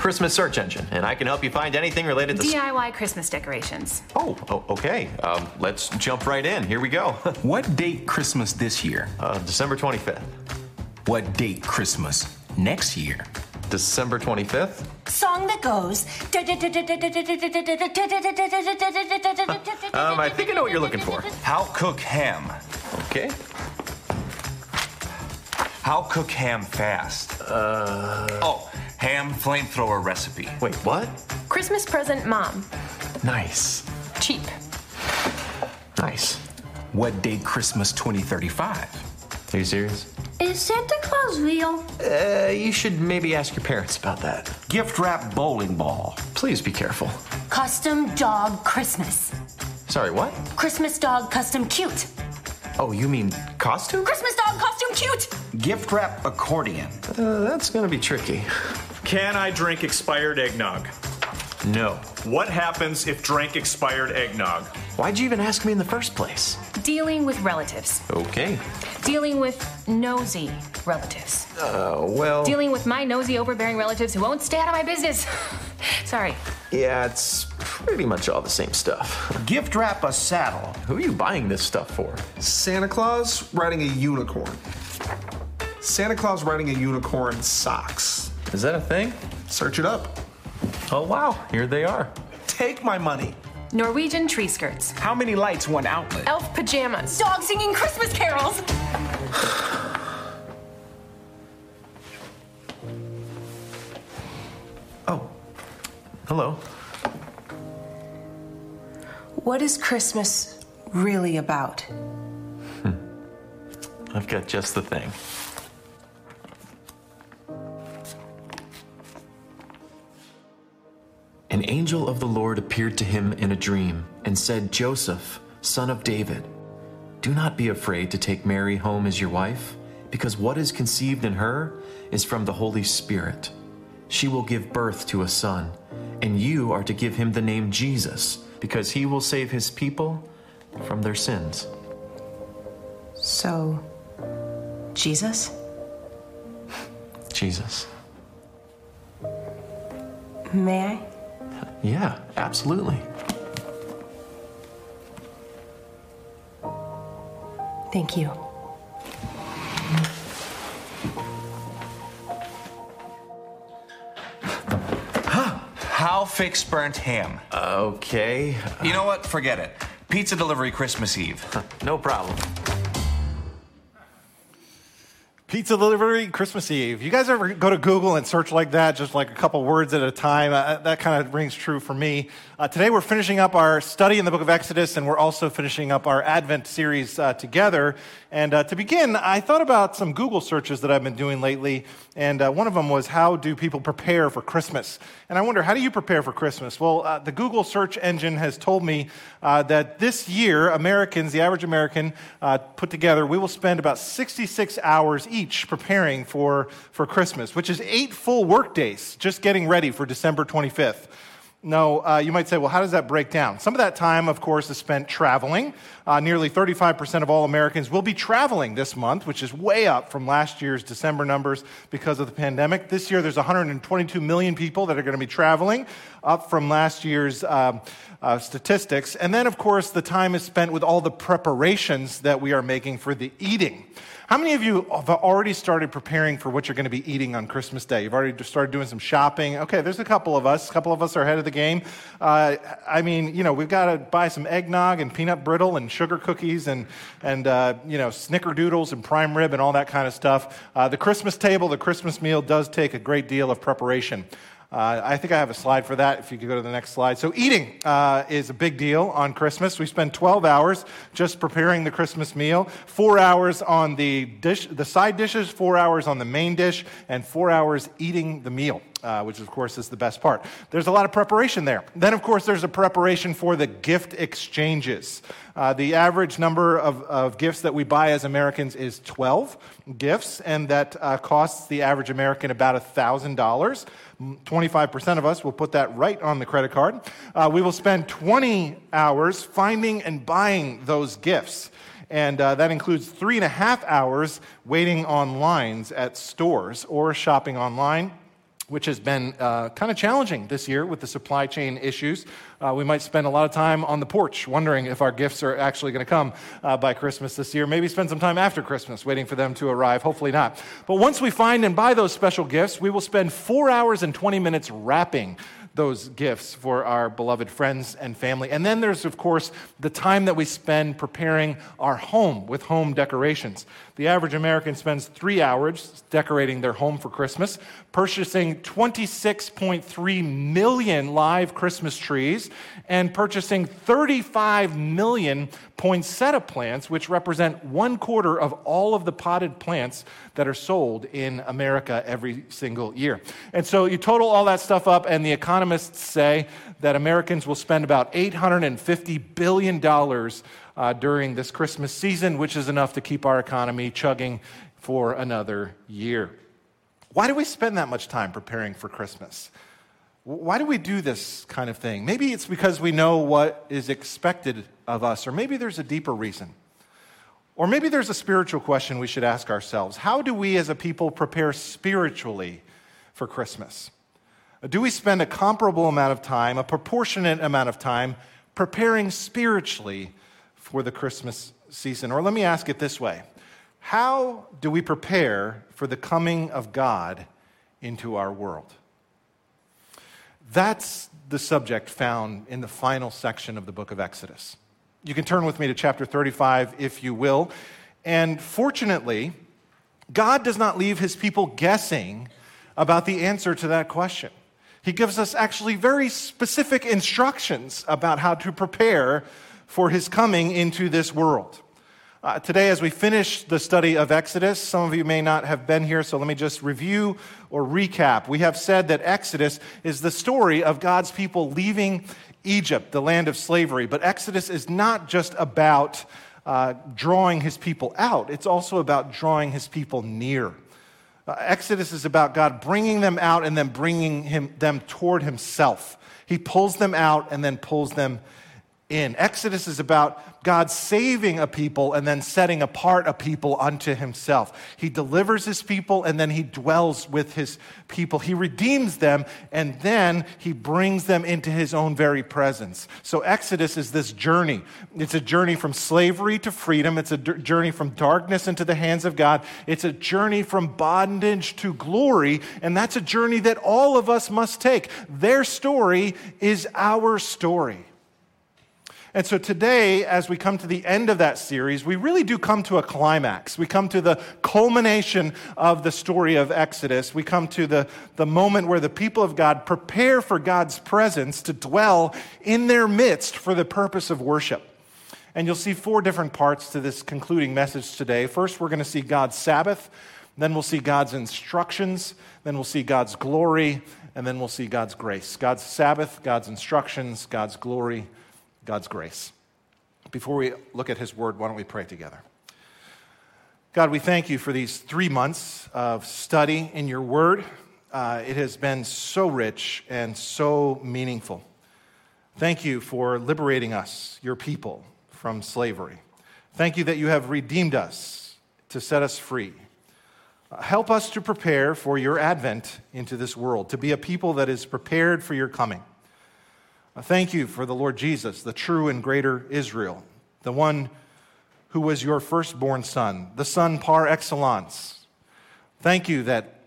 Welcome. I'm the Christmas search engine, and I can help you find anything related to. DIY Christmas decorations. Oh, oh okay. Um, let's jump right in. Here we go. What date Christmas this year? Uh, December 25th. What date Christmas next year? December 25th? Song that goes. Um, I think I know what you're looking for. How cook ham? Okay. How cook ham fast? Uh. Oh, ham flamethrower recipe. Wait, what? Christmas present mom. Nice. Cheap. Nice. What date Christmas 2035? Are you serious? Is Santa Claus real? Uh, you should maybe ask your parents about that. Gift wrap bowling ball. Please be careful. Custom dog Christmas. Sorry, what? Christmas dog custom cute. Oh, you mean costume? Christmas dog costume cute. Gift wrap accordion. Uh, that's gonna be tricky. Can I drink expired eggnog? No. What happens if drank expired eggnog? Why'd you even ask me in the first place? Dealing with relatives. Okay. Dealing with nosy relatives. Uh, well. Dealing with my nosy, overbearing relatives who won't stay out of my business. Sorry. Yeah, it's pretty much all the same stuff. Gift wrap a saddle. Who are you buying this stuff for? Santa Claus riding a unicorn. Santa Claus riding a unicorn socks. Is that a thing? Search it up. Oh, wow. Here they are. Take my money. Norwegian tree skirts. How many lights, one outlet? Elf pajamas. Dog singing Christmas carols. Oh. Hello. What is Christmas really about? I've got just the thing. Angel of the Lord appeared to him in a dream and said, Joseph, son of David, do not be afraid to take Mary home as your wife, because what is conceived in her is from the Holy Spirit. She will give birth to a son, and you are to give him the name Jesus, because he will save his people from their sins. So, Jesus? Jesus. May I? Yeah, absolutely. Thank you. How fix burnt ham? Okay, You uh, know what? Forget it. Pizza delivery Christmas Eve. no problem. Pizza delivery Christmas Eve. You guys ever go to Google and search like that, just like a couple words at a time? Uh, that kind of rings true for me. Uh, today we're finishing up our study in the book of Exodus, and we're also finishing up our Advent series uh, together. And uh, to begin, I thought about some Google searches that I've been doing lately, and uh, one of them was how do people prepare for Christmas? And I wonder, how do you prepare for Christmas? Well, uh, the Google search engine has told me that this year, Americans, the average American, put together, we will spend about 66 hours each preparing for, for Christmas, which is eight full work days just getting ready for December 25th. No, uh, you might say, well, how does that break down? Some of that time, of course, is spent traveling. Uh, nearly 35% of all Americans will be traveling this month, which is way up from last year's December numbers because of the pandemic. This year, there's 122 million people that are going to be traveling, up from last year's um, uh, statistics. And then, of course, the time is spent with all the preparations that we are making for the eating. How many of you have already started preparing for what you're going to be eating on Christmas Day? You've already started doing some shopping. Okay, there's a couple of us. A couple of us are ahead of the game. Uh, I mean, you know, we've got to buy some eggnog and peanut brittle and sugar cookies and, and uh, you know, snickerdoodles and prime rib and all that kind of stuff. Uh, the Christmas table, the Christmas meal does take a great deal of preparation. Uh, I think I have a slide for that if you could go to the next slide. So, eating uh, is a big deal on Christmas. We spend 12 hours just preparing the Christmas meal, four hours on the, dish, the side dishes, four hours on the main dish, and four hours eating the meal. Uh, which of course is the best part. There's a lot of preparation there. Then, of course, there's a preparation for the gift exchanges. Uh, the average number of, of, gifts that we buy as Americans is 12 gifts, and that uh, costs the average American about $1,000. 25% of us will put that right on the credit card. Uh, we will spend 20 hours finding and buying those gifts. And uh, that includes three and a half hours waiting on lines at stores or shopping online which has been uh, kind of challenging this year with the supply chain issues. Uh, we might spend a lot of time on the porch wondering if our gifts are actually going to come uh, by Christmas this year. Maybe spend some time after Christmas waiting for them to arrive. Hopefully not. But once we find and buy those special gifts, we will spend four hours and 20 minutes wrapping those gifts for our beloved friends and family. And then there's, of course, the time that we spend preparing our home with home decorations. The average American spends three hours decorating their home for Christmas, purchasing 26.3 million live Christmas trees, and purchasing 35 million poinsettia plants, which represent one quarter of all of the potted plants that are sold in America every single year. And so you total all that stuff up, and the economists say that Americans will spend about $850 billion uh, during this Christmas season, which is enough to keep our economy chugging for another year. Why do we spend that much time preparing for Christmas? Why do we do this kind of thing? Maybe it's because we know what is expected of us, or maybe there's a deeper reason. Or maybe there's a spiritual question we should ask ourselves How do we as a people prepare spiritually for Christmas? Do we spend a comparable amount of time, a proportionate amount of time, preparing spiritually for the Christmas season? Or let me ask it this way How do we prepare for the coming of God into our world? That's the subject found in the final section of the book of Exodus. You can turn with me to chapter 35 if you will. And fortunately, God does not leave his people guessing about the answer to that question. He gives us actually very specific instructions about how to prepare for his coming into this world. Uh, today, as we finish the study of Exodus, some of you may not have been here, so let me just review or recap. We have said that Exodus is the story of God's people leaving Egypt, the land of slavery. But Exodus is not just about uh, drawing his people out, it's also about drawing his people near. Uh, Exodus is about God bringing them out and then bringing him, them toward himself. He pulls them out and then pulls them in. Exodus is about God saving a people and then setting apart a people unto himself. He delivers his people and then he dwells with his people. He redeems them and then he brings them into his own very presence. So, Exodus is this journey. It's a journey from slavery to freedom, it's a journey from darkness into the hands of God, it's a journey from bondage to glory, and that's a journey that all of us must take. Their story is our story. And so today, as we come to the end of that series, we really do come to a climax. We come to the culmination of the story of Exodus. We come to the, the moment where the people of God prepare for God's presence to dwell in their midst for the purpose of worship. And you'll see four different parts to this concluding message today. First, we're going to see God's Sabbath, then we'll see God's instructions, then we'll see God's glory, and then we'll see God's grace. God's Sabbath, God's instructions, God's glory, God's grace. Before we look at His Word, why don't we pray together? God, we thank you for these three months of study in your Word. Uh, it has been so rich and so meaningful. Thank you for liberating us, your people, from slavery. Thank you that you have redeemed us to set us free. Help us to prepare for your advent into this world, to be a people that is prepared for your coming. Thank you for the Lord Jesus, the true and greater Israel, the one who was your firstborn son, the son par excellence. Thank you that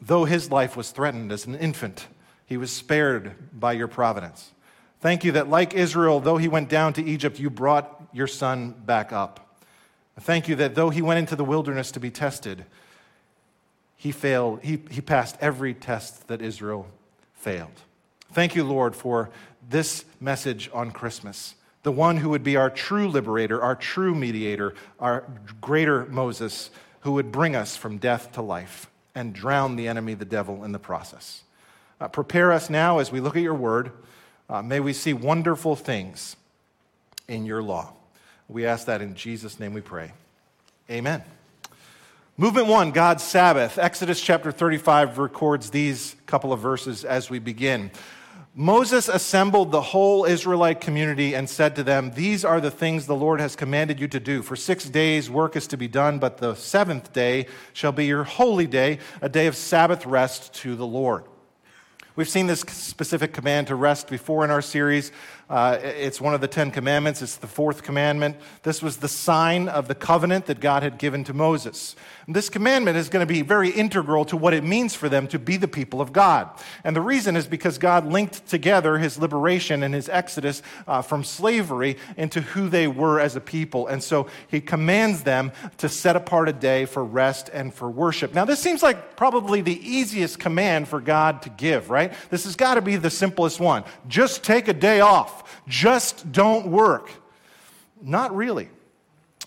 though his life was threatened as an infant, he was spared by your providence. Thank you that, like Israel, though he went down to Egypt, you brought your son back up. Thank you that though he went into the wilderness to be tested, he failed, he, he passed every test that Israel failed. Thank you, Lord, for this message on Christmas. The one who would be our true liberator, our true mediator, our greater Moses, who would bring us from death to life and drown the enemy, the devil, in the process. Uh, prepare us now as we look at your word. Uh, may we see wonderful things in your law. We ask that in Jesus' name we pray. Amen. Movement one, God's Sabbath. Exodus chapter 35 records these couple of verses as we begin. Moses assembled the whole Israelite community and said to them, These are the things the Lord has commanded you to do. For six days work is to be done, but the seventh day shall be your holy day, a day of Sabbath rest to the Lord. We've seen this specific command to rest before in our series. Uh, it's one of the Ten Commandments, it's the fourth commandment. This was the sign of the covenant that God had given to Moses. And this commandment is going to be very integral to what it means for them to be the people of God. And the reason is because God linked together his liberation and his exodus uh, from slavery into who they were as a people. And so he commands them to set apart a day for rest and for worship. Now, this seems like probably the easiest command for God to give, right? This has got to be the simplest one. Just take a day off. Just don't work. Not really.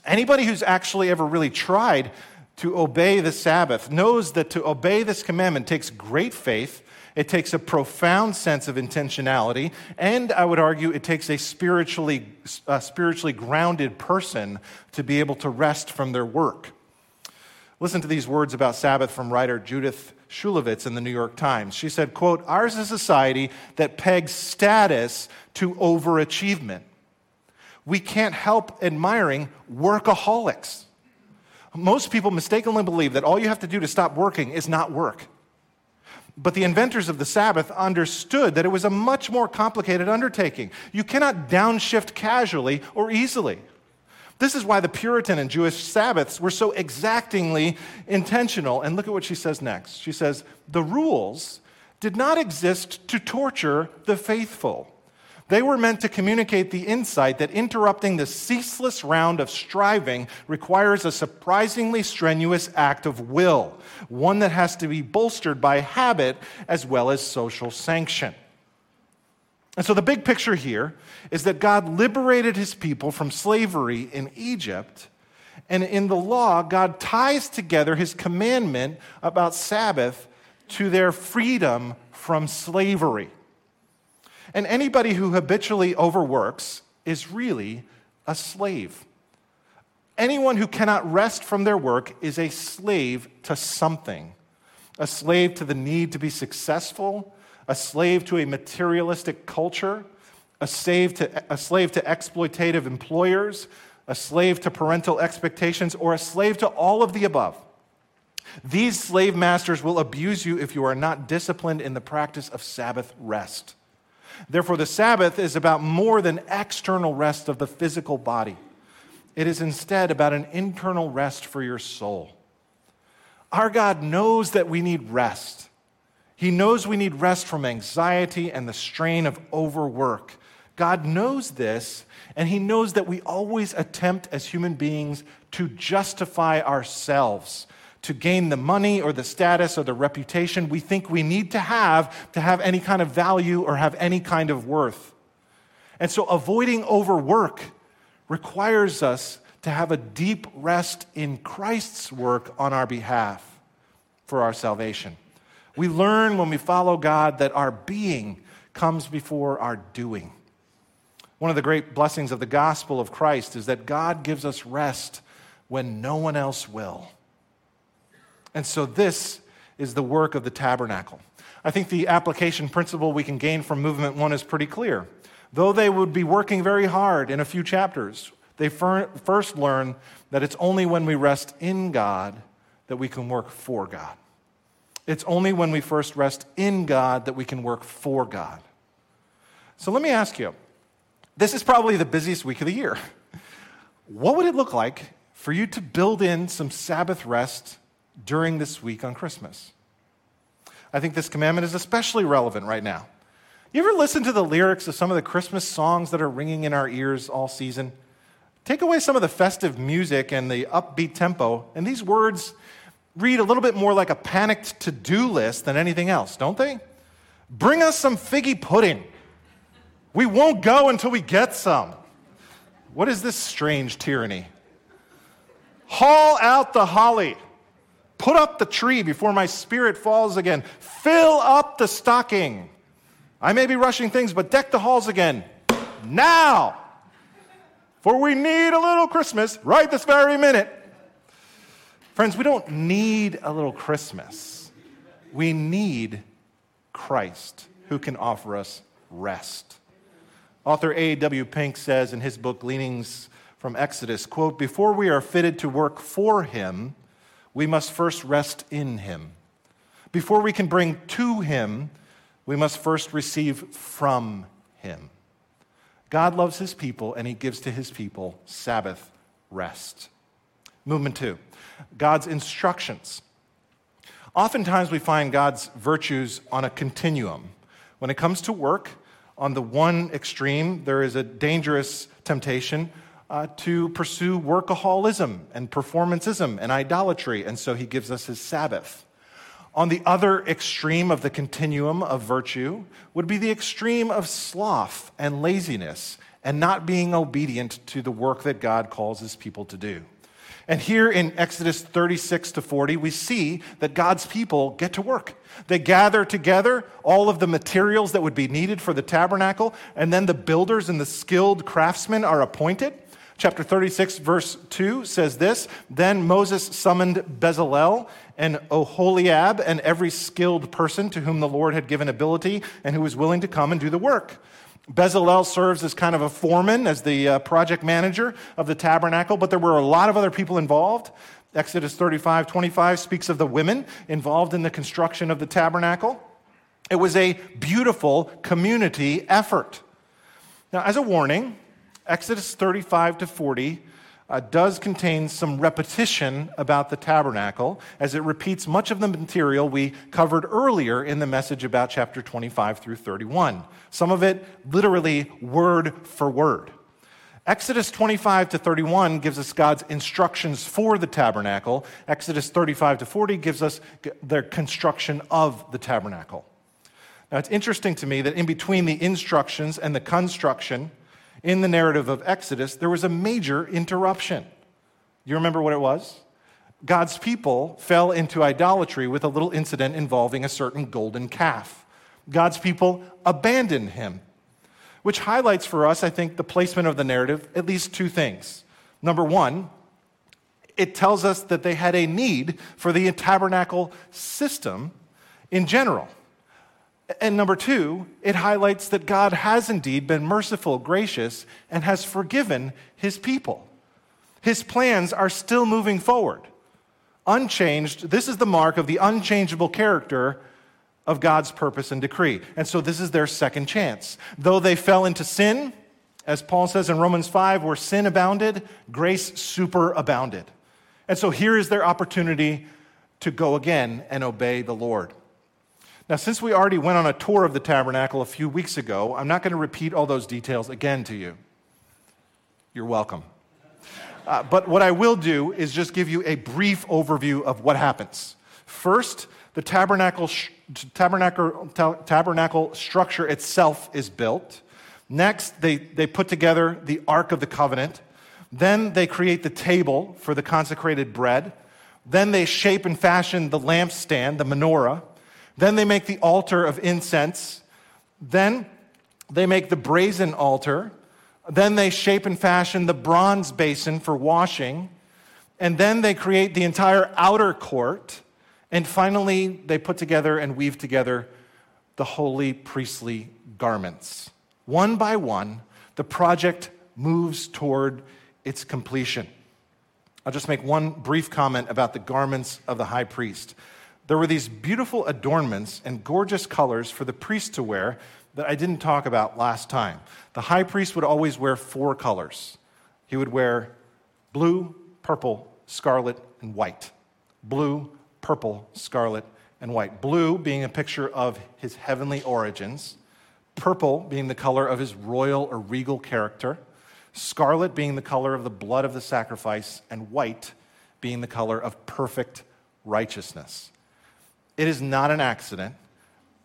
Anybody who's actually ever really tried to obey the Sabbath knows that to obey this commandment takes great faith. It takes a profound sense of intentionality, and I would argue it takes a spiritually, spiritually grounded person to be able to rest from their work. Listen to these words about Sabbath from writer Judith Shulevitz in the New York Times. She said, quote, ours is a society that pegs status to overachievement. We can't help admiring workaholics. Most people mistakenly believe that all you have to do to stop working is not work. But the inventors of the Sabbath understood that it was a much more complicated undertaking. You cannot downshift casually or easily. This is why the Puritan and Jewish Sabbaths were so exactingly intentional. And look at what she says next. She says, The rules did not exist to torture the faithful. They were meant to communicate the insight that interrupting the ceaseless round of striving requires a surprisingly strenuous act of will, one that has to be bolstered by habit as well as social sanction. And so the big picture here is that God liberated his people from slavery in Egypt. And in the law, God ties together his commandment about Sabbath to their freedom from slavery. And anybody who habitually overworks is really a slave. Anyone who cannot rest from their work is a slave to something, a slave to the need to be successful a slave to a materialistic culture, a slave to, a slave to exploitative employers, a slave to parental expectations, or a slave to all of the above. These slave masters will abuse you if you are not disciplined in the practice of Sabbath rest. Therefore, the Sabbath is about more than external rest of the physical body. It is instead about an internal rest for your soul. Our God knows that we need rest. He knows we need rest from anxiety and the strain of overwork. God knows this, and He knows that we always attempt as human beings to justify ourselves, to gain the money or the status or the reputation we think we need to have to have any kind of value or have any kind of worth. And so avoiding overwork requires us to have a deep rest in Christ's work on our behalf for our salvation. We learn when we follow God that our being comes before our doing. One of the great blessings of the gospel of Christ is that God gives us rest when no one else will. And so, this is the work of the tabernacle. I think the application principle we can gain from movement one is pretty clear. Though they would be working very hard in a few chapters, they first learn that it's only when we rest in God that we can work for God. It's only when we first rest in God that we can work for God. So let me ask you this is probably the busiest week of the year. What would it look like for you to build in some Sabbath rest during this week on Christmas? I think this commandment is especially relevant right now. You ever listen to the lyrics of some of the Christmas songs that are ringing in our ears all season? Take away some of the festive music and the upbeat tempo, and these words read a little bit more like a panicked to do list than anything else, don't they? Bring us some figgy pudding. We won't go until we get some. What is this strange tyranny? Haul out the holly. Put up the tree before my spirit falls again. Fill up the stocking. I may be rushing things, but deck the halls again. Now! For we need a little Christmas right this very minute. Friends, we don't need a little Christmas. We need Christ who can offer us rest. Author A.W. Pink says in his book Gleanings from Exodus, quote, "Before we are fitted to work for him, we must first rest in him. Before we can bring to him, we must first receive from him. God loves his people and he gives to his people Sabbath rest. Movement two God's instructions. Oftentimes we find God's virtues on a continuum. When it comes to work, on the one extreme, there is a dangerous temptation uh, to pursue workaholism and performanceism and idolatry, and so he gives us his Sabbath. On the other extreme of the continuum of virtue would be the extreme of sloth and laziness and not being obedient to the work that God calls his people to do. And here in Exodus 36 to 40, we see that God's people get to work. They gather together all of the materials that would be needed for the tabernacle, and then the builders and the skilled craftsmen are appointed. Chapter 36, verse 2 says this Then Moses summoned Bezalel and Oholiab and every skilled person to whom the Lord had given ability and who was willing to come and do the work. Bezalel serves as kind of a foreman, as the uh, project manager of the tabernacle, but there were a lot of other people involved. Exodus 35 25 speaks of the women involved in the construction of the tabernacle. It was a beautiful community effort. Now, as a warning, Exodus 35 to 40 uh, does contain some repetition about the tabernacle, as it repeats much of the material we covered earlier in the message about chapter 25 through 31. Some of it literally word for word. Exodus 25 to 31 gives us God's instructions for the tabernacle. Exodus 35 to 40 gives us the construction of the tabernacle. Now, it's interesting to me that in between the instructions and the construction, in the narrative of Exodus, there was a major interruption. You remember what it was? God's people fell into idolatry with a little incident involving a certain golden calf. God's people abandoned him, which highlights for us, I think, the placement of the narrative, at least two things. Number one, it tells us that they had a need for the tabernacle system in general. And number two, it highlights that God has indeed been merciful, gracious, and has forgiven his people. His plans are still moving forward. Unchanged, this is the mark of the unchangeable character of God's purpose and decree. And so this is their second chance. Though they fell into sin, as Paul says in Romans 5, where sin abounded, grace superabounded. And so here is their opportunity to go again and obey the Lord. Now, since we already went on a tour of the tabernacle a few weeks ago, I'm not going to repeat all those details again to you. You're welcome. Uh, but what I will do is just give you a brief overview of what happens. First, the tabernacle, sh- tabernacle, ta- tabernacle structure itself is built. Next, they, they put together the Ark of the Covenant. Then they create the table for the consecrated bread. Then they shape and fashion the lampstand, the menorah. Then they make the altar of incense. Then they make the brazen altar. Then they shape and fashion the bronze basin for washing. And then they create the entire outer court. And finally, they put together and weave together the holy priestly garments. One by one, the project moves toward its completion. I'll just make one brief comment about the garments of the high priest there were these beautiful adornments and gorgeous colors for the priest to wear that I didn't talk about last time. The high priest would always wear four colors. He would wear blue, purple, scarlet, and white. Blue, purple, scarlet, and white. Blue being a picture of his heavenly origins, purple being the color of his royal or regal character, scarlet being the color of the blood of the sacrifice, and white being the color of perfect righteousness. It is not an accident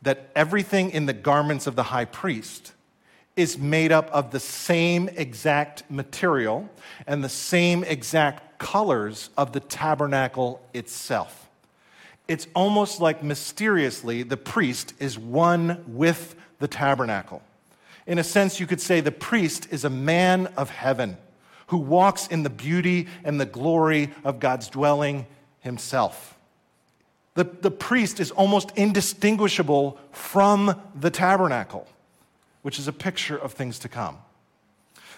that everything in the garments of the high priest is made up of the same exact material and the same exact colors of the tabernacle itself. It's almost like mysteriously the priest is one with the tabernacle. In a sense, you could say the priest is a man of heaven who walks in the beauty and the glory of God's dwelling himself. The, the priest is almost indistinguishable from the tabernacle, which is a picture of things to come.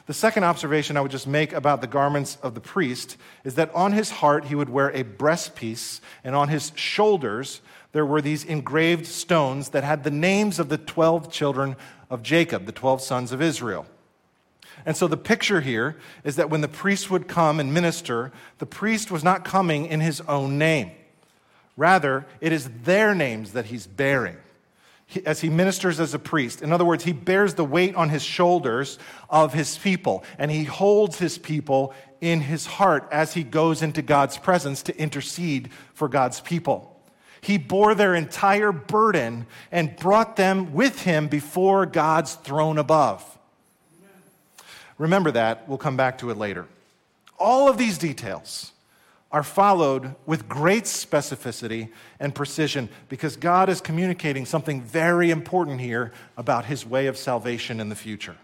The second observation I would just make about the garments of the priest is that on his heart he would wear a breastpiece, and on his shoulders there were these engraved stones that had the names of the 12 children of Jacob, the 12 sons of Israel. And so the picture here is that when the priest would come and minister, the priest was not coming in his own name. Rather, it is their names that he's bearing as he ministers as a priest. In other words, he bears the weight on his shoulders of his people, and he holds his people in his heart as he goes into God's presence to intercede for God's people. He bore their entire burden and brought them with him before God's throne above. Remember that. We'll come back to it later. All of these details are followed with great specificity and precision because God is communicating something very important here about his way of salvation in the future.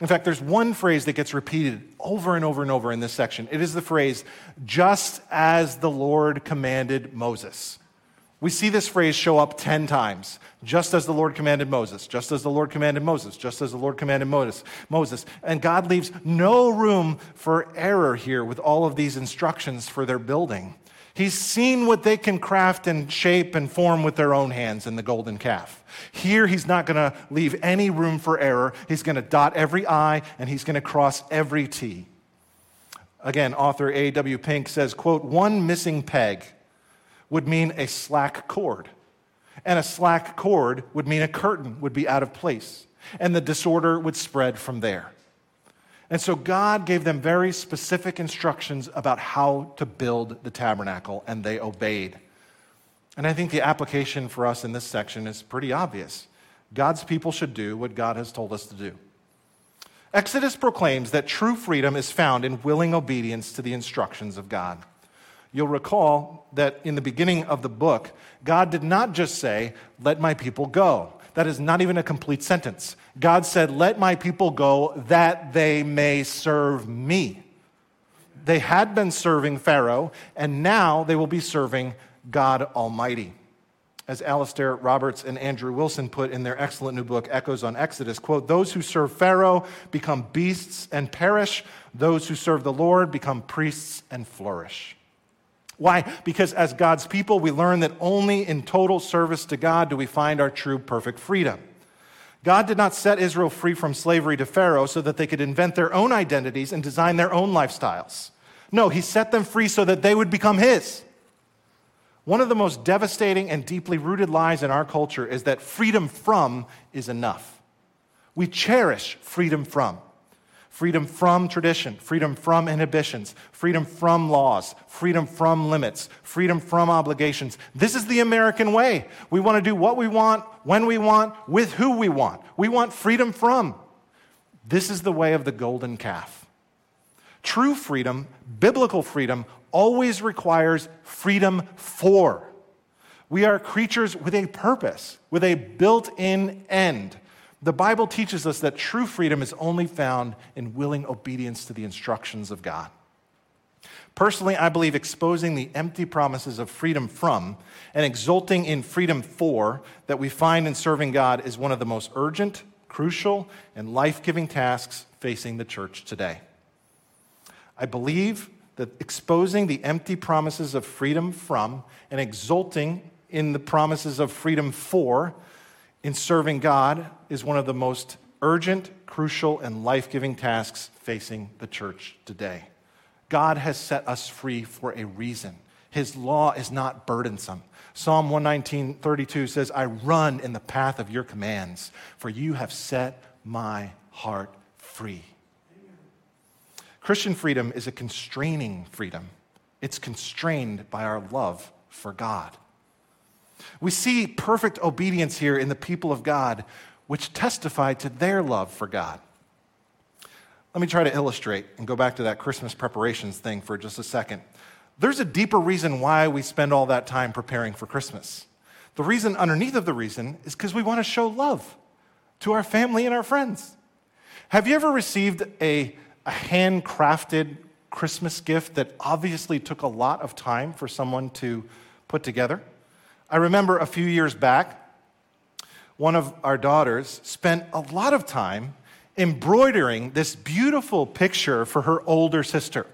In fact, there's one phrase that gets repeated over and over and over in this section. It is the phrase, just as the Lord commanded Moses. We see this phrase show up 10 times. Just as the Lord commanded Moses, just as the Lord commanded Moses, just as the Lord commanded Moses. And God leaves no room for error here with all of these instructions for their building. He's seen what they can craft and shape and form with their own hands in the golden calf. Here, he's not going to leave any room for error. He's going to dot every I and he's going to cross every T. Again, author A.W. Pink says, quote, one missing peg would mean a slack cord. And a slack cord would mean a curtain would be out of place. And the disorder would spread from there. And so God gave them very specific instructions about how to build the tabernacle, and they obeyed. And I think the application for us in this section is pretty obvious. God's people should do what God has told us to do. Exodus proclaims that true freedom is found in willing obedience to the instructions of God. You'll recall that in the beginning of the book, God did not just say, Let my people go. That is not even a complete sentence. God said, Let my people go that they may serve me. They had been serving Pharaoh, and now they will be serving God Almighty. As Alastair Roberts and Andrew Wilson put in their excellent new book, Echoes of Exodus, quote, those who serve Pharaoh become beasts and perish. Those who serve the Lord become priests and flourish. Why? Because as God's people, we learn that only in total service to God do we find our true perfect freedom. God did not set Israel free from slavery to Pharaoh so that they could invent their own identities and design their own lifestyles. No, He set them free so that they would become His. One of the most devastating and deeply rooted lies in our culture is that freedom from is enough. We cherish freedom from freedom from tradition, freedom from inhibitions, freedom from laws, freedom from limits, freedom from obligations. This is the American way. We want to do what we want, when we want, with who we want. We want freedom from. This is the way of the golden calf. True freedom, biblical freedom, always requires freedom for. We are creatures with a purpose, with a built in end. The Bible teaches us that true freedom is only found in willing obedience to the instructions of God. Personally, I believe exposing the empty promises of freedom from and exulting in freedom for that we find in serving God is one of the most urgent, crucial, and life giving tasks facing the church today. I believe that exposing the empty promises of freedom from and exulting in the promises of freedom for in serving God is one of the most urgent, crucial, and life giving tasks facing the church today. God has set us free for a reason. His law is not burdensome. Psalm 119, 32 says, I run in the path of your commands, for you have set my heart free. Christian freedom is a constraining freedom, it's constrained by our love for God. We see perfect obedience here in the people of God, which testify to their love for God. Let me try to illustrate and go back to that Christmas preparations thing for just a second. There's a deeper reason why we spend all that time preparing for Christmas. The reason underneath of the reason is because we want to show love to our family and our friends. Have you ever received a, a handcrafted Christmas gift that obviously took a lot of time for someone to put together? I remember a few years back, one of our daughters spent a lot of time embroidering this beautiful picture for her older sister.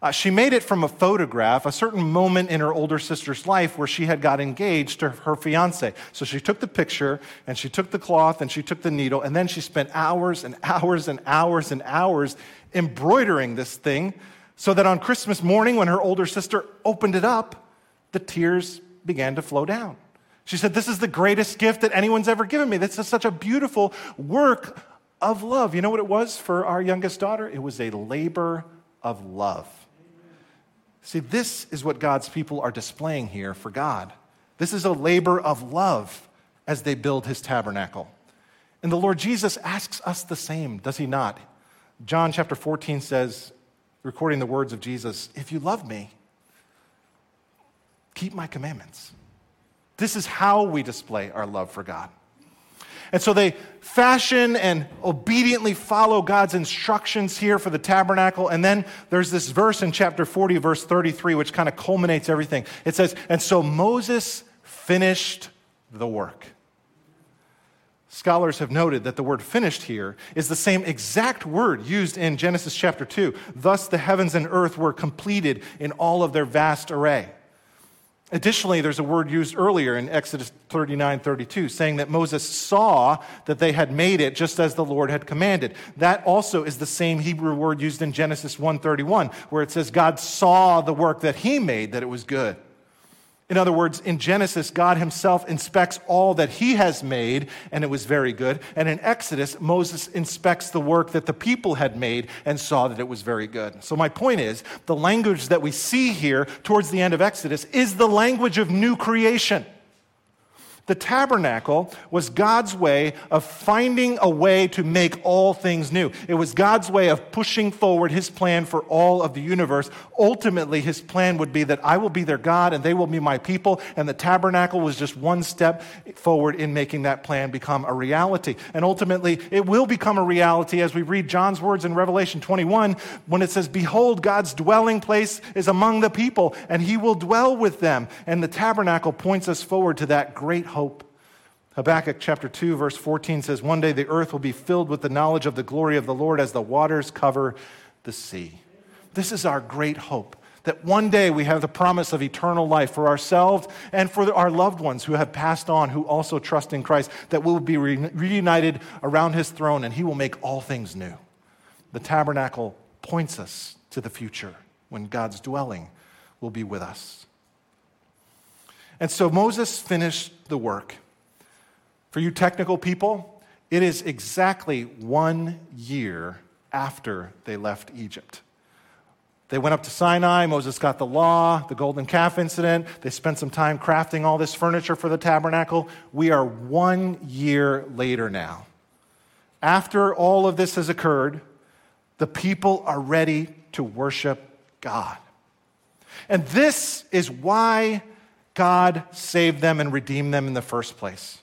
Uh, she made it from a photograph, a certain moment in her older sister's life where she had got engaged to her fiance. So she took the picture and she took the cloth and she took the needle and then she spent hours and hours and hours and hours embroidering this thing so that on Christmas morning, when her older sister opened it up, the tears began to flow down. She said, This is the greatest gift that anyone's ever given me. This is such a beautiful work of love. You know what it was for our youngest daughter? It was a labor of love. See, this is what God's people are displaying here for God. This is a labor of love as they build his tabernacle. And the Lord Jesus asks us the same, does he not? John chapter 14 says, recording the words of Jesus, If you love me, keep my commandments. This is how we display our love for God. And so they fashion and obediently follow God's instructions here for the tabernacle. And then there's this verse in chapter 40, verse 33, which kind of culminates everything. It says, And so Moses finished the work. Scholars have noted that the word finished here is the same exact word used in Genesis chapter 2. Thus, the heavens and earth were completed in all of their vast array. Additionally, there's a word used earlier in Exodus 39 32, saying that Moses saw that they had made it just as the Lord had commanded. That also is the same Hebrew word used in Genesis 1 31, where it says, God saw the work that he made, that it was good. In other words, in Genesis, God himself inspects all that he has made, and it was very good. And in Exodus, Moses inspects the work that the people had made and saw that it was very good. So, my point is the language that we see here towards the end of Exodus is the language of new creation. The tabernacle was God's way of finding a way to make all things new. It was God's way of pushing forward his plan for all of the universe. Ultimately, his plan would be that I will be their God and they will be my people. And the tabernacle was just one step forward in making that plan become a reality. And ultimately, it will become a reality as we read John's words in Revelation 21 when it says, Behold, God's dwelling place is among the people and he will dwell with them. And the tabernacle points us forward to that great hope hope. Habakkuk chapter 2, verse 14 says, One day the earth will be filled with the knowledge of the glory of the Lord as the waters cover the sea. This is our great hope that one day we have the promise of eternal life for ourselves and for our loved ones who have passed on, who also trust in Christ, that we will be reunited around his throne and he will make all things new. The tabernacle points us to the future when God's dwelling will be with us. And so Moses finished the work. For you technical people, it is exactly one year after they left Egypt. They went up to Sinai. Moses got the law, the golden calf incident. They spent some time crafting all this furniture for the tabernacle. We are one year later now. After all of this has occurred, the people are ready to worship God. And this is why God saved them and redeemed them in the first place.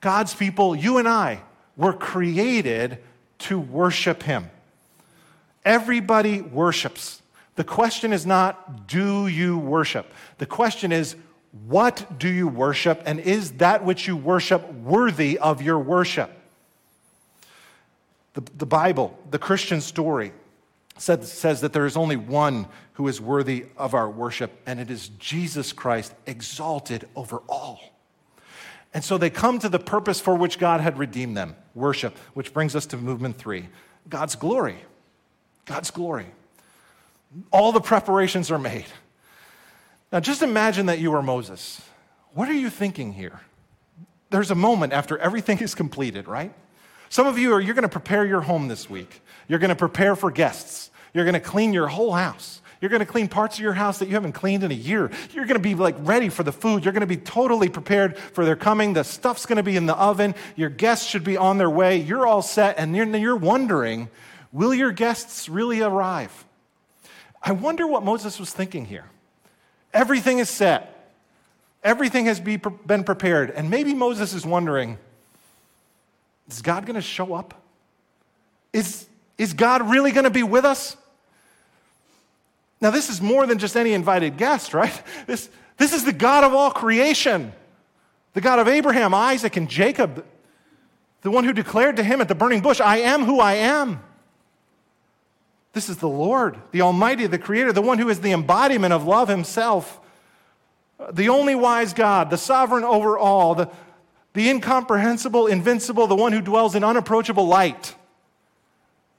God's people, you and I, were created to worship Him. Everybody worships. The question is not, do you worship? The question is, what do you worship? And is that which you worship worthy of your worship? The, the Bible, the Christian story, said, says that there is only one who is worthy of our worship, and it is Jesus Christ exalted over all. And so they come to the purpose for which God had redeemed them worship, which brings us to movement three God's glory. God's glory. All the preparations are made. Now, just imagine that you are Moses. What are you thinking here? There's a moment after everything is completed, right? Some of you are, you're going to prepare your home this week. You're going to prepare for guests. You're going to clean your whole house. You're going to clean parts of your house that you haven't cleaned in a year. You're going to be like ready for the food. You're going to be totally prepared for their coming. The stuff's going to be in the oven. Your guests should be on their way. You're all set, and you're, you're wondering, will your guests really arrive? I wonder what Moses was thinking here. Everything is set. Everything has be, been prepared. And maybe Moses is wondering, is God going to show up? Is, is God really going to be with us? Now, this is more than just any invited guest, right? This, this is the God of all creation, the God of Abraham, Isaac, and Jacob, the one who declared to him at the burning bush, I am who I am. This is the Lord, the Almighty, the Creator, the one who is the embodiment of love Himself, the only wise God, the sovereign over all, the, the incomprehensible, invincible, the one who dwells in unapproachable light.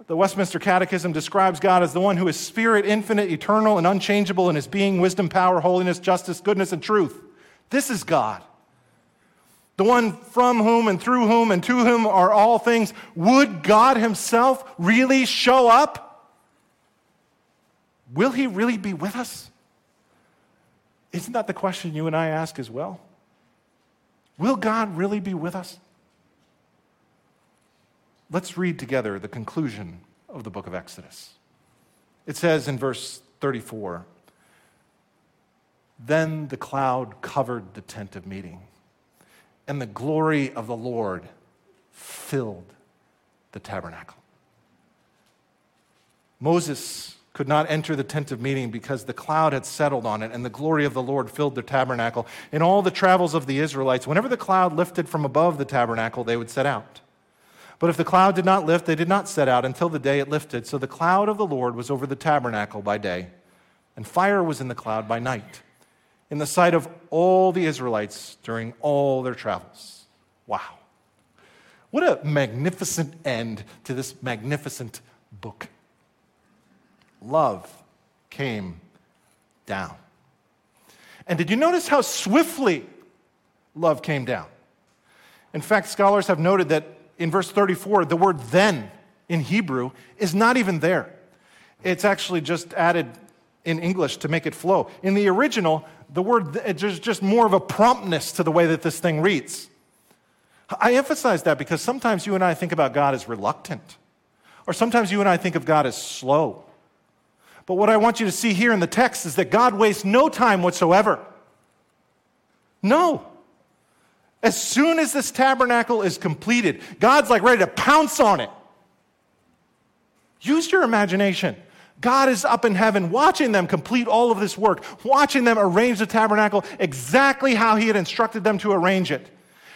The Westminster Catechism describes God as the one who is spirit, infinite, eternal, and unchangeable in his being, wisdom, power, holiness, justice, goodness, and truth. This is God. The one from whom and through whom and to whom are all things. Would God himself really show up? Will he really be with us? Isn't that the question you and I ask as well? Will God really be with us? Let's read together the conclusion of the book of Exodus. It says in verse 34 Then the cloud covered the tent of meeting, and the glory of the Lord filled the tabernacle. Moses could not enter the tent of meeting because the cloud had settled on it and the glory of the Lord filled the tabernacle. In all the travels of the Israelites, whenever the cloud lifted from above the tabernacle, they would set out. But if the cloud did not lift, they did not set out until the day it lifted. So the cloud of the Lord was over the tabernacle by day, and fire was in the cloud by night, in the sight of all the Israelites during all their travels. Wow. What a magnificent end to this magnificent book. Love came down. And did you notice how swiftly love came down? In fact, scholars have noted that in verse 34, the word then in Hebrew is not even there. It's actually just added in English to make it flow. In the original, the word, there's just more of a promptness to the way that this thing reads. I emphasize that because sometimes you and I think about God as reluctant, or sometimes you and I think of God as slow. But what I want you to see here in the text is that God wastes no time whatsoever. No. As soon as this tabernacle is completed, God's like ready to pounce on it. Use your imagination. God is up in heaven watching them complete all of this work, watching them arrange the tabernacle exactly how He had instructed them to arrange it.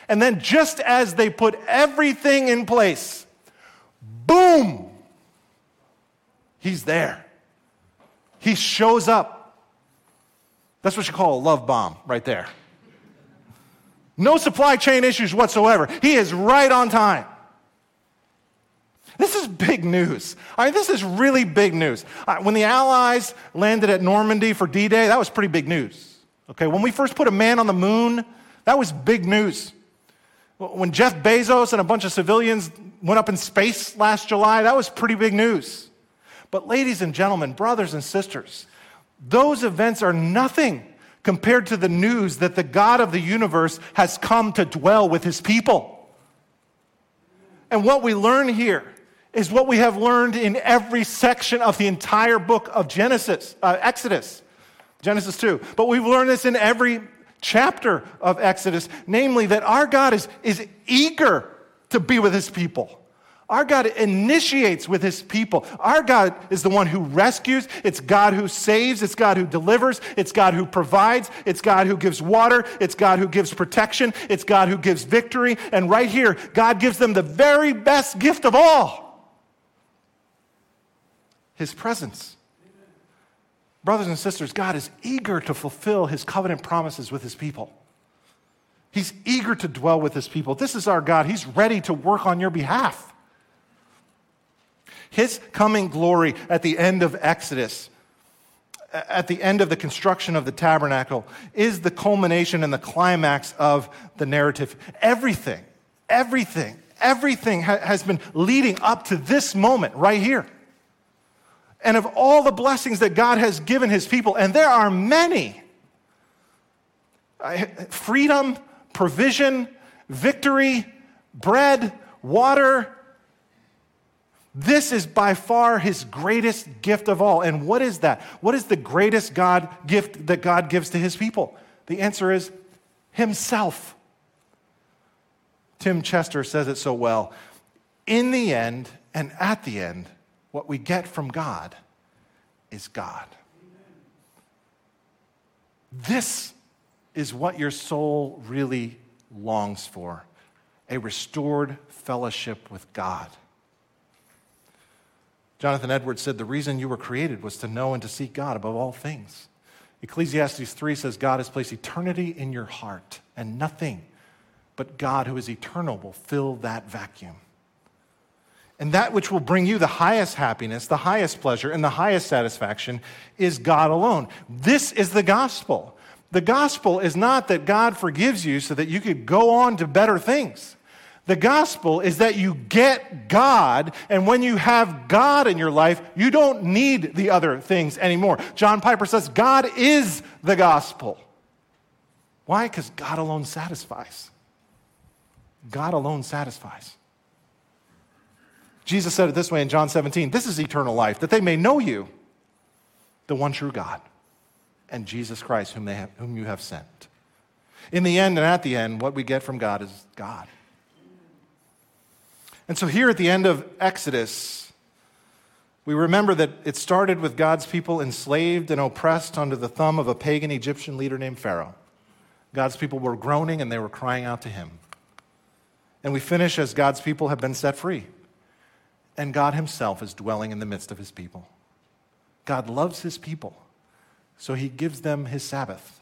And then, just as they put everything in place, boom, He's there. He shows up. That's what you call a love bomb right there. No supply chain issues whatsoever. He is right on time. This is big news. I mean, this is really big news. When the Allies landed at Normandy for D Day, that was pretty big news. Okay, when we first put a man on the moon, that was big news. When Jeff Bezos and a bunch of civilians went up in space last July, that was pretty big news. But, ladies and gentlemen, brothers and sisters, those events are nothing compared to the news that the God of the universe has come to dwell with his people. And what we learn here is what we have learned in every section of the entire book of Genesis, uh, Exodus, Genesis 2. But we've learned this in every chapter of Exodus, namely that our God is, is eager to be with his people. Our God initiates with his people. Our God is the one who rescues. It's God who saves. It's God who delivers. It's God who provides. It's God who gives water. It's God who gives protection. It's God who gives victory. And right here, God gives them the very best gift of all his presence. Brothers and sisters, God is eager to fulfill his covenant promises with his people. He's eager to dwell with his people. This is our God. He's ready to work on your behalf. His coming glory at the end of Exodus, at the end of the construction of the tabernacle, is the culmination and the climax of the narrative. Everything, everything, everything has been leading up to this moment right here. And of all the blessings that God has given his people, and there are many freedom, provision, victory, bread, water, this is by far his greatest gift of all. And what is that? What is the greatest God gift that God gives to his people? The answer is himself. Tim Chester says it so well. In the end and at the end, what we get from God is God. This is what your soul really longs for a restored fellowship with God. Jonathan Edwards said, The reason you were created was to know and to seek God above all things. Ecclesiastes 3 says, God has placed eternity in your heart, and nothing but God, who is eternal, will fill that vacuum. And that which will bring you the highest happiness, the highest pleasure, and the highest satisfaction is God alone. This is the gospel. The gospel is not that God forgives you so that you could go on to better things. The gospel is that you get God, and when you have God in your life, you don't need the other things anymore. John Piper says God is the gospel. Why? Because God alone satisfies. God alone satisfies. Jesus said it this way in John 17 This is eternal life, that they may know you, the one true God, and Jesus Christ, whom, they have, whom you have sent. In the end and at the end, what we get from God is God. And so here at the end of Exodus, we remember that it started with God's people enslaved and oppressed under the thumb of a pagan Egyptian leader named Pharaoh. God's people were groaning and they were crying out to him. And we finish as God's people have been set free. And God Himself is dwelling in the midst of His people. God loves His people, so He gives them His Sabbath.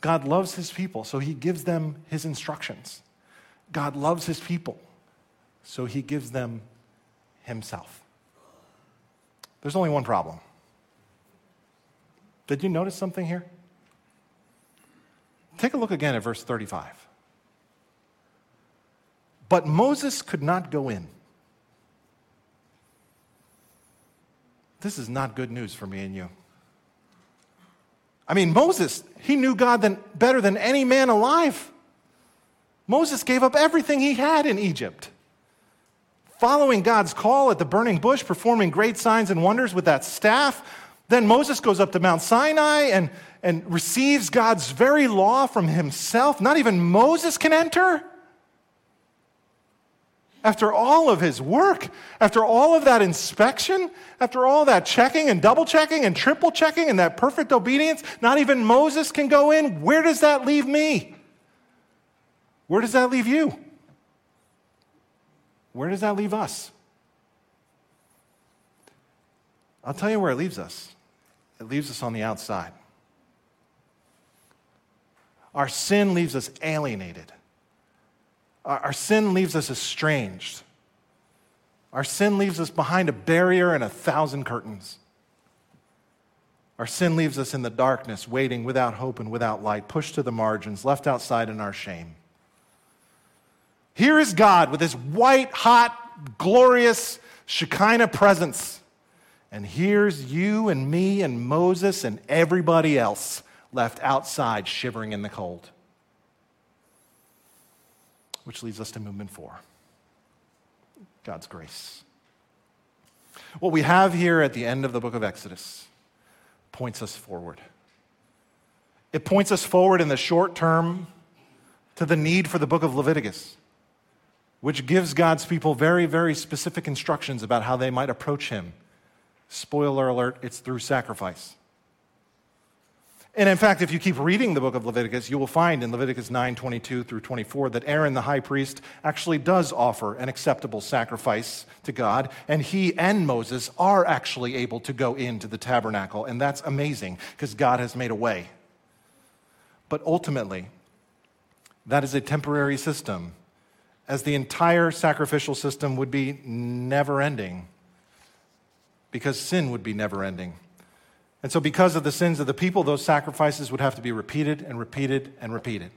God loves His people, so He gives them His instructions. God loves His people, so He gives them Himself. There's only one problem. Did you notice something here? Take a look again at verse 35. But Moses could not go in. This is not good news for me and you. I mean, Moses, he knew God than, better than any man alive. Moses gave up everything he had in Egypt. Following God's call at the burning bush, performing great signs and wonders with that staff. Then Moses goes up to Mount Sinai and, and receives God's very law from himself. Not even Moses can enter. After all of his work, after all of that inspection, after all that checking and double checking and triple checking and that perfect obedience, not even Moses can go in. Where does that leave me? Where does that leave you? Where does that leave us? I'll tell you where it leaves us. It leaves us on the outside. Our sin leaves us alienated. Our sin leaves us estranged. Our sin leaves us behind a barrier and a thousand curtains. Our sin leaves us in the darkness, waiting without hope and without light, pushed to the margins, left outside in our shame. Here is God with his white, hot, glorious Shekinah presence. And here's you and me and Moses and everybody else left outside shivering in the cold which leads us to movement four God's grace. What we have here at the end of the book of Exodus points us forward. It points us forward in the short term to the need for the book of Leviticus, which gives God's people very, very specific instructions about how they might approach Him. Spoiler alert, it's through sacrifice. And in fact, if you keep reading the book of Leviticus, you will find in Leviticus 9 22 through 24 that Aaron the high priest actually does offer an acceptable sacrifice to God, and he and Moses are actually able to go into the tabernacle. And that's amazing because God has made a way. But ultimately, that is a temporary system, as the entire sacrificial system would be never ending because sin would be never ending. And so, because of the sins of the people, those sacrifices would have to be repeated and repeated and repeated.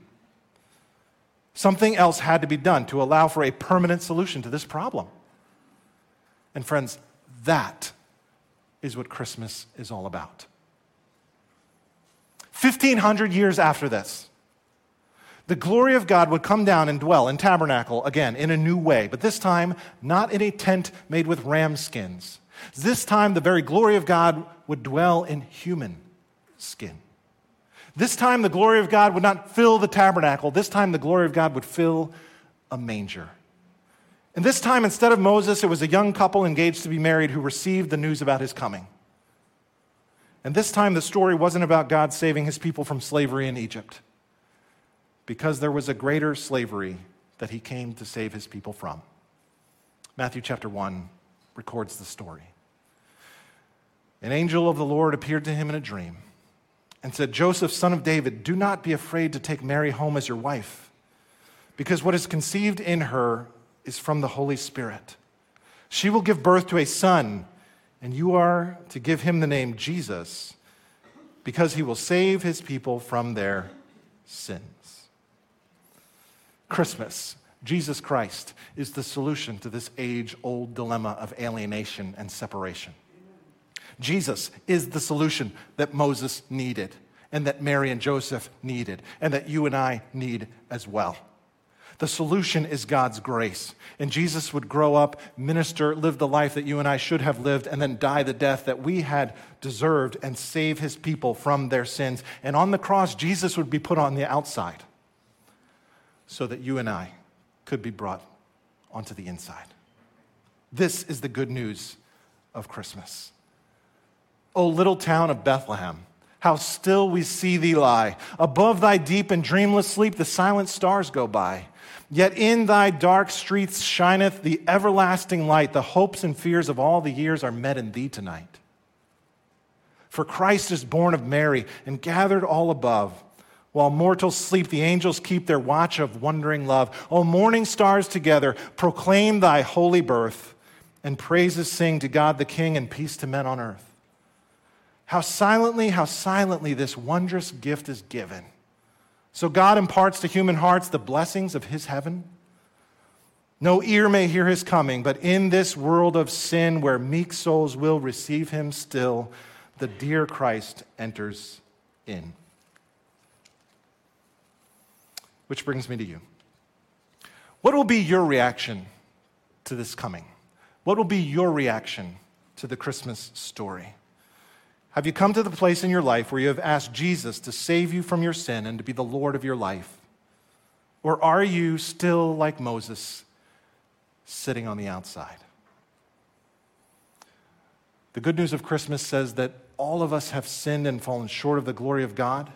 Something else had to be done to allow for a permanent solution to this problem. And, friends, that is what Christmas is all about. 1,500 years after this, the glory of God would come down and dwell in tabernacle again in a new way, but this time not in a tent made with ram skins this time, the very glory of God would dwell in human skin. This time, the glory of God would not fill the tabernacle. This time, the glory of God would fill a manger. And this time, instead of Moses, it was a young couple engaged to be married who received the news about his coming. And this time, the story wasn't about God saving his people from slavery in Egypt, because there was a greater slavery that he came to save his people from. Matthew chapter 1 records the story. an angel of the Lord appeared to him in a dream and said, Joseph, son of David, do not be afraid to take Mary home as your wife, because what is conceived in her is from the Holy Spirit. She will give birth to a son, and you are to give him the name Jesus, because he will save his people from their sins. Christmas, Jesus Christ, is the solution to this age old dilemma of alienation and separation. Jesus is the solution that Moses needed, and that Mary and Joseph needed, and that you and I need as well. The solution is God's grace. And Jesus would grow up, minister, live the life that you and I should have lived, and then die the death that we had deserved and save his people from their sins. And on the cross, Jesus would be put on the outside so that you and I could be brought onto the inside. This is the good news of Christmas. O little town of Bethlehem, how still we see thee lie. Above thy deep and dreamless sleep, the silent stars go by. Yet in thy dark streets shineth the everlasting light. The hopes and fears of all the years are met in thee tonight. For Christ is born of Mary and gathered all above. While mortals sleep, the angels keep their watch of wondering love. O morning stars together, proclaim thy holy birth, and praises sing to God the King and peace to men on earth. How silently, how silently this wondrous gift is given. So God imparts to human hearts the blessings of his heaven. No ear may hear his coming, but in this world of sin where meek souls will receive him still, the dear Christ enters in. Which brings me to you. What will be your reaction to this coming? What will be your reaction to the Christmas story? Have you come to the place in your life where you have asked Jesus to save you from your sin and to be the Lord of your life? Or are you still like Moses, sitting on the outside? The good news of Christmas says that all of us have sinned and fallen short of the glory of God,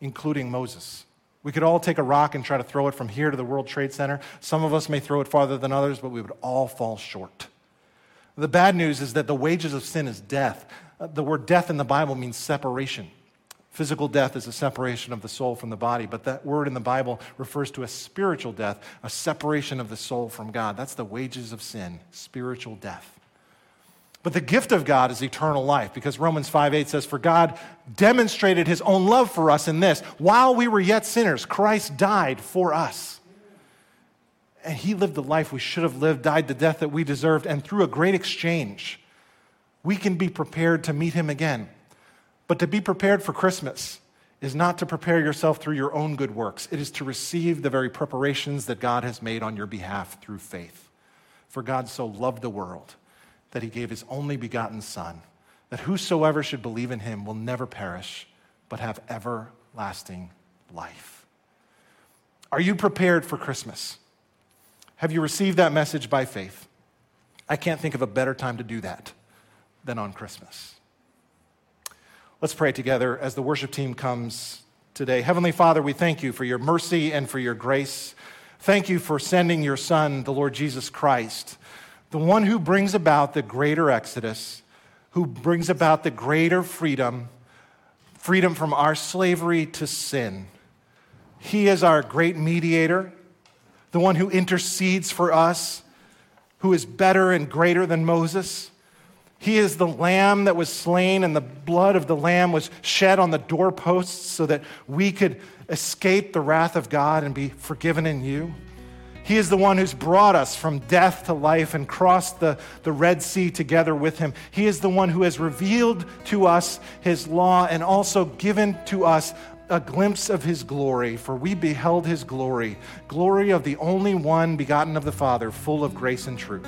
including Moses. We could all take a rock and try to throw it from here to the World Trade Center. Some of us may throw it farther than others, but we would all fall short. The bad news is that the wages of sin is death. Uh, the word death in the Bible means separation. Physical death is a separation of the soul from the body, but that word in the Bible refers to a spiritual death, a separation of the soul from God. That's the wages of sin, spiritual death. But the gift of God is eternal life because Romans 5 8 says, For God demonstrated his own love for us in this while we were yet sinners, Christ died for us. And he lived the life we should have lived, died the death that we deserved, and through a great exchange, we can be prepared to meet him again. But to be prepared for Christmas is not to prepare yourself through your own good works, it is to receive the very preparations that God has made on your behalf through faith. For God so loved the world that he gave his only begotten Son, that whosoever should believe in him will never perish, but have everlasting life. Are you prepared for Christmas? Have you received that message by faith? I can't think of a better time to do that than on Christmas. Let's pray together as the worship team comes today. Heavenly Father, we thank you for your mercy and for your grace. Thank you for sending your Son, the Lord Jesus Christ, the one who brings about the greater exodus, who brings about the greater freedom, freedom from our slavery to sin. He is our great mediator, the one who intercedes for us, who is better and greater than Moses. He is the lamb that was slain, and the blood of the lamb was shed on the doorposts so that we could escape the wrath of God and be forgiven in you. He is the one who's brought us from death to life and crossed the, the Red Sea together with him. He is the one who has revealed to us his law and also given to us a glimpse of his glory, for we beheld his glory, glory of the only one begotten of the Father, full of grace and truth.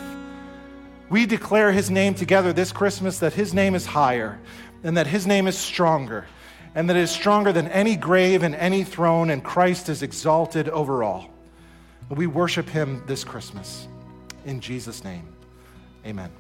We declare his name together this Christmas that his name is higher and that his name is stronger and that it is stronger than any grave and any throne, and Christ is exalted over all. We worship him this Christmas. In Jesus' name, amen.